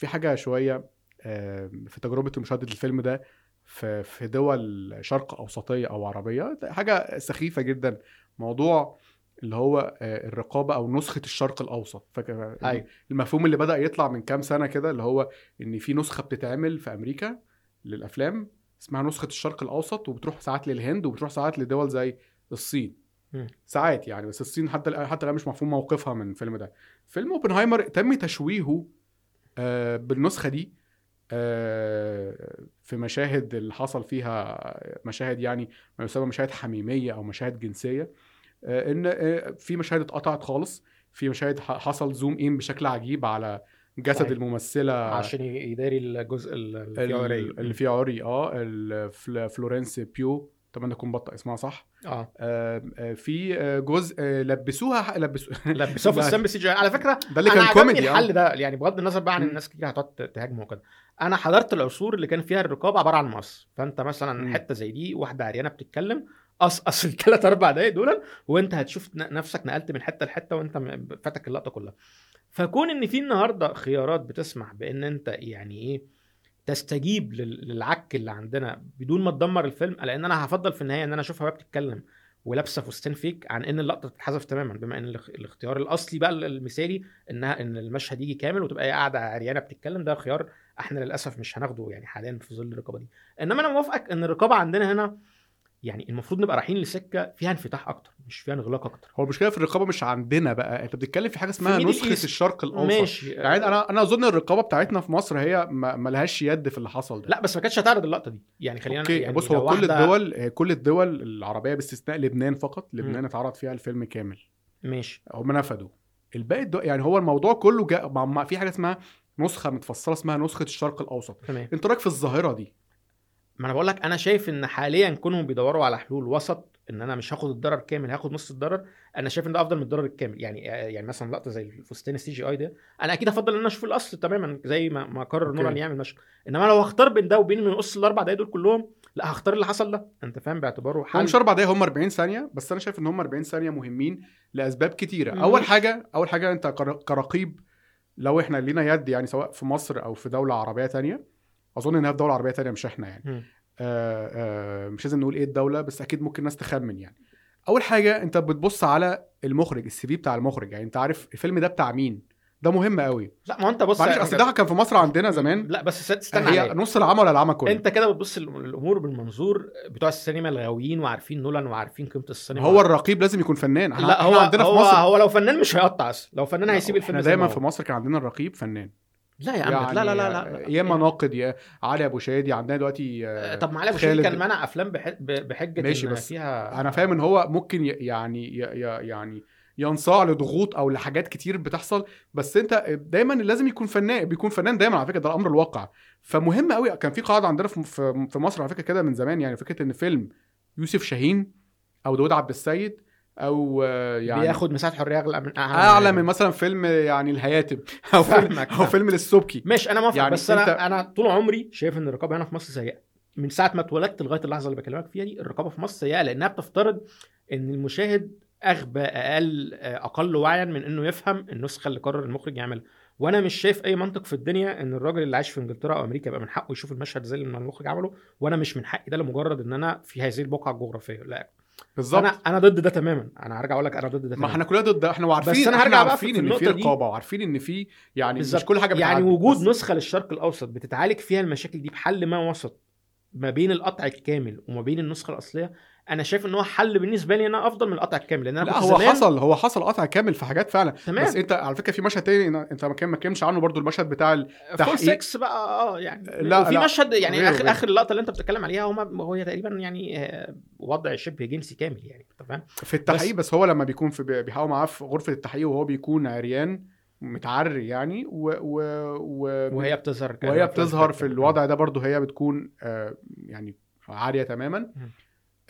في حاجة شوية آه، في تجربة مشاهدة الفيلم ده في في دول شرق أوسطية أو عربية حاجة سخيفة جدا موضوع اللي هو آه، الرقابة أو نسخة الشرق الأوسط فاكر أيوة. المفهوم اللي بدأ يطلع من كام سنة كده اللي هو إن في نسخة بتتعمل في أمريكا للأفلام اسمها نسخة الشرق الأوسط وبتروح ساعات للهند وبتروح ساعات لدول زي الصين. ساعات يعني بس الصين حتى حتى الآن مش مفهوم موقفها من الفيلم ده فيلم أوبنهايمر تم تشويهه آه، بالنسخة دي آه، في مشاهد اللي حصل فيها مشاهد يعني ما يسمى مشاهد حميمية أو مشاهد جنسية آه، إن آه، في مشاهد اتقطعت خالص في مشاهد حصل zoom in بشكل عجيب على جسد صحيح. الممثلة عشان يداري الجزء ال- اللي فيه عري. ال- اللي فيه عري آه فلورنس بيو أتمنى أكون بنطق اسمها صح. آه. آه، آه، في آه، جزء آه، لبسوها لبسوا لبسوه في السم سي جي على فكرة ده اللي كان كوميدي الحل ده. يعني بغض النظر بقى عن. الناس كتير هتقعد تهاجمه وكده. أنا حضرت العصور اللي كان فيها الرقابة عبارة عن مقص. فأنت مثلا مم. حتة زي دي واحدة عريانة بتتكلم قصقص الثلاث أربع دقايق دول وأنت هتشوف نفسك نقلت من حتة لحتة وأنت م- فاتك اللقطة كلها. فكون إن في النهارده خيارات بتسمح بإن أنت يعني إيه تستجيب لل- للعك اللي عندنا بدون ما تدمر الفيلم لأن أنا هفضل في النهاية إن أنا أشوفها وهي بتتكلم ولابسة فستان فيك عن إن اللقطة تتحذف تماما بما إن الاخ- الاختيار الأصلي بقى المثالي إنها إن المشهد يجي كامل وتبقى هي قاعدة عريانة بتتكلم ده خيار إحنا للأسف مش هناخده يعني حاليا في ظل الرقابة دي. إنما أنا موافقك إن الرقابة عندنا هنا يعني المفروض نبقى رايحين لسكة فيها انفتاح أكتر مش فيها انغلاق أكتر. هو المشكلة في الرقابة مش عندنا بقى. أنت بتتكلم في حاجة اسمها Middle نسخة East. الشرق الأوسط. ماشي. يعني أنا أنا أظن الرقابة بتاعتنا في مصر هي ما لهاش يد في اللي حصل ده. لا بس ما كانتش هتعرض اللقطة دي. يعني خلينا okay يعني بص هو كل الدول كل الدول العربية باستثناء لبنان فقط لبنان اتعرض فيها الفيلم كامل. ماشي. هم نفدوا. الباقي الدول يعني هو الموضوع كله مع- في حاجة اسمها نسخة متفصلة اسمها نسخة الشرق الأوسط. تمام. أنت رأيك في الظاهرة دي ما أنا بقول لك أنا شايف إن حاليا كونهم بيدوروا على حلول وسط إن أنا مش هاخد الضرر كامل هاخد نص الضرر أنا شايف إن ده أفضل من الضرر الكامل. يعني يعني مثلا لقطة زي الفستان ال CGI ده أنا أكيد أفضل إن أنا أشوف الأصل تماما زي ما ما قرر نولان يعمل مشهد إنما لو هختار بين ده وبين إنه يقص الأربع دقايق دول كلهم لا هختار اللي حصل ده. أنت فاهم؟ باعتباره حل. مش أربع دقايق هم 40 ثانية بس أنا شايف إن هم 40 ثانية مهمين لأسباب كتيرة. مم. أول حاجة أول حاجة أنت كر- كرقيب لو إحنا لينا يد يعني سواء في مصر أو في دولة عربية تانية أظن إنها في دولة عربية تانية مش إحنا يعني. مم. آه آه مش لازم نقول إيه الدولة بس أكيد ممكن الناس تخمن يعني. أول حاجة أنت بتبص على المخرج السي في بتاع المخرج يعني. أنت عارف الفيلم ده بتاع مين؟ ده مهم قوي لا ما أنت بص معلش أصل ده كان في مصر عندنا زمان. لا بس است- استنى هي. نص العمى ولا العمى كله؟ أنت كده بتبص للأمور بالمنظور بتوع السينما الغاويين وعارفين نولان وعارفين قيمة السينما. هو الرقيب لازم يكون فنان. لا هو عندنا هو في مصر هو لو فنان مش هيقطع أصلا. لو فنان هيسيب الفيلم إحنا دايما. في مصر كان عندنا الرقيب فنان. لا يا عم يعني لا لا لا لا يا إما ناقد يا علي أبو شادي عندنا دلوقتي آه، طب ما علي أبو شادي كان منع أفلام بحجة ماشي إن بس فيها أنا فاهم إن هو ممكن يعني يعني ينصاع لضغوط أو لحاجات كتير بتحصل بس أنت دايما لازم يكون فنان بيكون فنان دايما على فكرة ده الأمر الواقع. فمهم قوي كان في قاعدة عندنا في مصر على فكرة كده من زمان يعني فكرة إن فيلم يوسف شاهين أو داود عبد السيد أو آه، يعني بياخد مساحة حرية أغلى من اعلى من مثلا فيلم يعني الهياتم. أو فيلم أو. فيلم للسبكي. ماشي أنا موافق يعني يعني بس أنت- أنا أنا طول عمري شايف إن الرقابة هنا في مصر سيئة. من ساعة ما اتولدت لغاية اللحظة اللي بكلمك فيها دي الرقابة في مصر سيئة لأنها بتفترض إن المشاهد أغبى أقل أقل وعيا من إنه يفهم النسخة اللي قرر المخرج يعملها. وأنا مش شايف أي منطق في الدنيا إن الراجل اللي عايش في إنجلترا أو أمريكا يبقى من حقه يشوف المشهد زي اللي المخرج عمله وأنا مش من حقي. ده لمجرد إن أنا في هذه البقعة الجغرافية. لا. بالظبط. أنا أنا ضد ده تماما. أنا هرجع أقول لك أنا ضد ده ما تماما. إحنا كلنا ضد ده. إحنا وعارفين بس إحنا هرجع بقى عارفين في إن في. رقابة وعارفين إن في يعني بالظبط. مش كل حاجة يعني بتعدي، وجود نسخة للشرق الأوسط بتتعالج فيها المشاكل دي بحل ما وسط. ما بين القطع الكامل وما بين النسخة الأصلية أنا شايف إن هو حل بالنسبة لي أنا أفضل من القطع الكامل لأن أنا لا هو حصل هو حصل قطع كامل في حاجات فعلا تمام بس أنت على فكرة في مشهد تاني أنت ما كان- ما كانش عنه برضو المشهد بتاع ال... فول تحقيق. 6 بقى آه يعني لا، وفي لا. مشهد يعني غيره، اخر غيره. آخر اللقطه اللي أنت بتتكلم عليها هم هو تقريبا يعني آه، وضع شبه جنسي كامل يعني فاهم في التحقيق بس, بس هو لما بيكون في بيحاول معاه في غرفة التحقيق وهو بيكون عريان متعري يعني و... و... و... وهي بتظهر وهي بتظهر في الوضع ده برضو هي بتكون آه، يعني عارية تماما.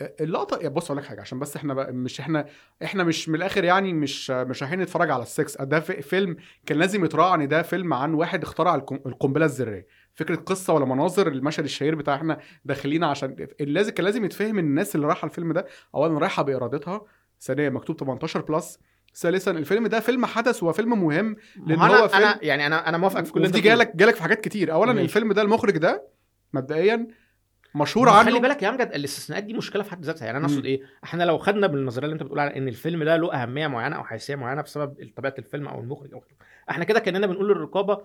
آه، اللقطة بص أقول لك حاجة عشان بس إحنا بقى مش إحنا إحنا مش من الآخر يعني مش مش رايحين نتفرج على السكس ده في- فيلم كان لازم يتراعى ان ده فيلم عن واحد اخترع القنبلة الذرية. فكرة قصة ولا مناظر المشهد الشهير بتاع إحنا داخلين عشان لازم كان لازم يتفهم الناس اللي رايحة الفيلم ده اولا رايحة بارادتها ثانيا مكتوب 18 بلس ثالثا الفيلم ده فيلم حدث وفيلم مهم لأن ما هو فيلم- أنا يعني أنا أنا موافقك في كل ودي. جالك جالك في حاجات كتير اولا ماشي. الفيلم ده المخرج ده مبدئيا مشهور عنه خلي بالك يا أمجد الاستثناءات دي مشكلة في حد ذاتها يعني أنا. أقصد إيه إحنا لو خدنا بالنظرية اللي أنت بتقول على إن الفيلم ده له أهمية معينة أو حيثية معينة بسبب طبيعة الفيلم أو المخرج أو إحنا كده كأننا بنقول للرقابة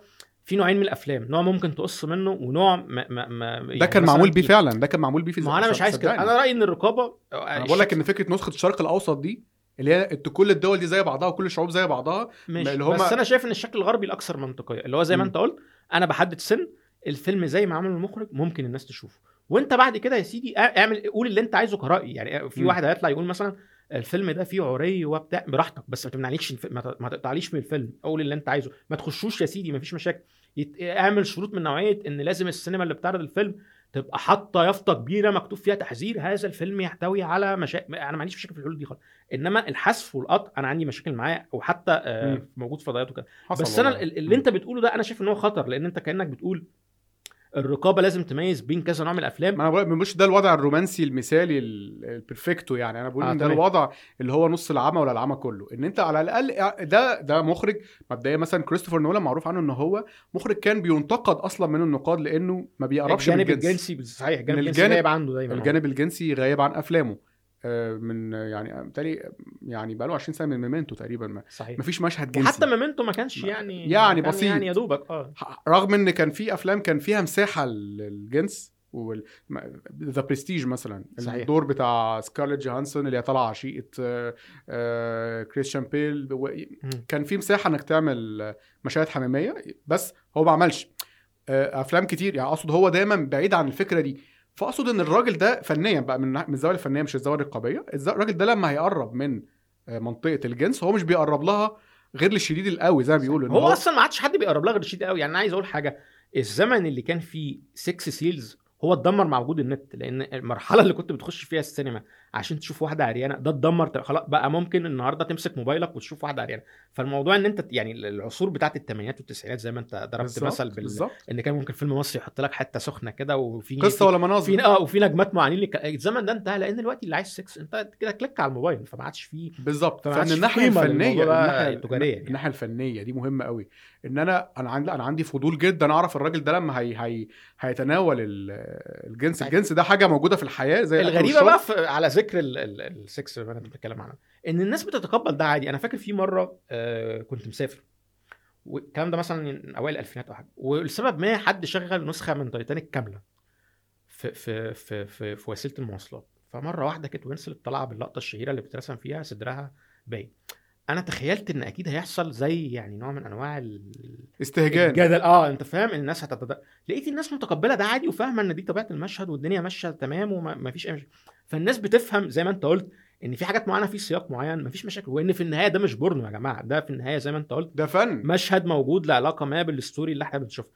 في نوعين من الأفلام نوع ممكن تقص منه ونوع ما ما ما ده كان معمول بيه فعلا ده كان معمول بيه في ما أنا مش عايز كده. أنا رأيي إن الرقابة أنا بقول لك إن فكرة نسخة الشرق الأوسط دي اللي هي انت كل الدول دي زي بعضها وكل الشعوب زي بعضها ماشي. اللي هما- بس أنا شايف إن الشكل الغربي الأكثر منطقية. اللي هو زي ما مم. أنت قلت أنا بحدد سن الفيلم زي ما عمل المخرج ممكن الناس تشوفه. وأنت بعد كده يا سيدي اع- اعمل قول اللي أنت عايزه كرأي. يعني في مم. واحد هيطلع يقول مثلا الفيلم ده فيه عري وبتاع براحتك بس ما تمنعنيش ما تقطعليش من الفيلم. قول اللي أنت عايزه. ما تخشوش يا سيدي ما فيش مشاكل. يت... اعمل شروط من نوعية إن لازم السينما اللي بتعرض الفيلم تبقى حاطة يافطة كبيرة مكتوب فيها تحذير هذا الفيلم يحتوي على مشاكل أنا ما عنديش مشاكل في الحلول دي خالص إنما الحذف والقطع أنا عندي مشاكل معاه وحتى آه. موجود في فضائيات وكده. بس أنا اللي أنت بتقوله ده أنا شايف إن هو خطر لأن أنت كأنك بتقول الرقابة لازم تميز بين كذا نوع من الأفلام. ما أنا بقول مش ده الوضع الرومانسي المثالي ال- البرفكتو يعني. أنا بقول آه، إن ده. الوضع اللي هو نص العمى ولا العمى كله. إن أنت على الأقل ده ده مخرج مبدئيا مثلا كريستوفر نولان معروف عنه إن هو مخرج كان بينتقد أصلا من النقاد لأنه ما بيقربش من الجانب الجنس. الجنسي صحيح الجانب الجنسي غايب عنده دايما. الجانب الجنسي غايب عن أفلامه. آه، من يعني بالتالي يعني بقى له 20 سنة من ميمنتو تقريبا ما صحيح فيش مشهد جنسي وحتى ميمنتو ما كانش يعني يعني كان بسيط. يعني يا دوبك آه رغم إن كان في أفلام كان فيها مساحة للجنس ذا برستيج مثلا صحيح. الدور بتاع سكارليت جوهانسون اللي هي طالعة عشيقة آه، آه، كريستيان بيل. كان في مساحة إنك تعمل آه، مشاهد حميمية بس هو ما عملش آه، أفلام كتير يعني أقصد هو دايما بعيد عن الفكرة دي فاقصد إن الراجل ده فنيا بقى من من الزاوية الفنية مش الزاوية الرقابية. الراجل ده لما هيقرب من آه، منطقة الجنس هو مش بيقرب لها غير للشديد القوي زي ما بيقولوا إن هو أصلا ما عادش حد بيقرب لها غير شديد قوي. يعني أنا عايز أقول حاجة الزمن اللي كان فيه sex sells هو اتدمر مع وجود النت لأن المرحلة اللي كنت بتخش فيها السينما عشان تشوف واحدة عريانة ده اتدمر خلاص بقى ممكن النهارده تمسك موبايلك وتشوف واحدة عريانة. فالموضوع إن أنت يعني العصور بتاعت الثمانينات والتسعينات زي ما أنت ضربت بالظبط، مثل بال... بالظبط. إن كان ممكن فيلم مصري يحط لك حتة سخنة كده وفي قصة ولا في مناظر آه وفي نجمات معينين لك الزمن ده انتهى لأن دلوقتي اللي عايز سكس أنت كده click على الموبايل فما عادش فيه بالظبط. في الناحية الفنية الناحية التجارية يعني. الناحية الفنية دي مهمة قوي. إن أنا أنا عندي أنا عندي فضول جدا أعرف الراجل ده لما هي هي هيتناول الجنس. الجنس ده حاجة موجودة في الحياة زي الغريبة. بقى في على ذكر ال- ال- السكس اللي أنا بتكلم عنها إن الناس بتتقبل ده عادي أنا فاكر في مرة آه كنت مسافر والكلام ده مثلا من أوائل الألفينات أو حاجة ولسبب ما حد شغل نسخة من تايتانيك كاملة في في في في, في وسيلة المواصلات فمرة واحدة كانت وينسلت طالعة باللقطة الشهيرة اللي بترسم فيها صدرها باين أنا تخيلت إن أكيد هيحصل زي يعني نوع من أنواع ال- استهجان. الجدل. آه أنت فاهم الناس هتتد... لقيت الناس متقبلة ده عادي وفاهمة إن دي طبيعة المشهد والدنيا ماشية تمام وما فيش أي مشكله فالناس بتفهم زي ما أنت قلت إن في حاجات معينة في سياق معين مفيش مشاكل. وإن في النهاية ده مش بورنو يا جماعة ده في النهاية زي ما أنت قلت ده فن. مشهد موجود له علاقه ما بال story اللي إحنا بنشوفها.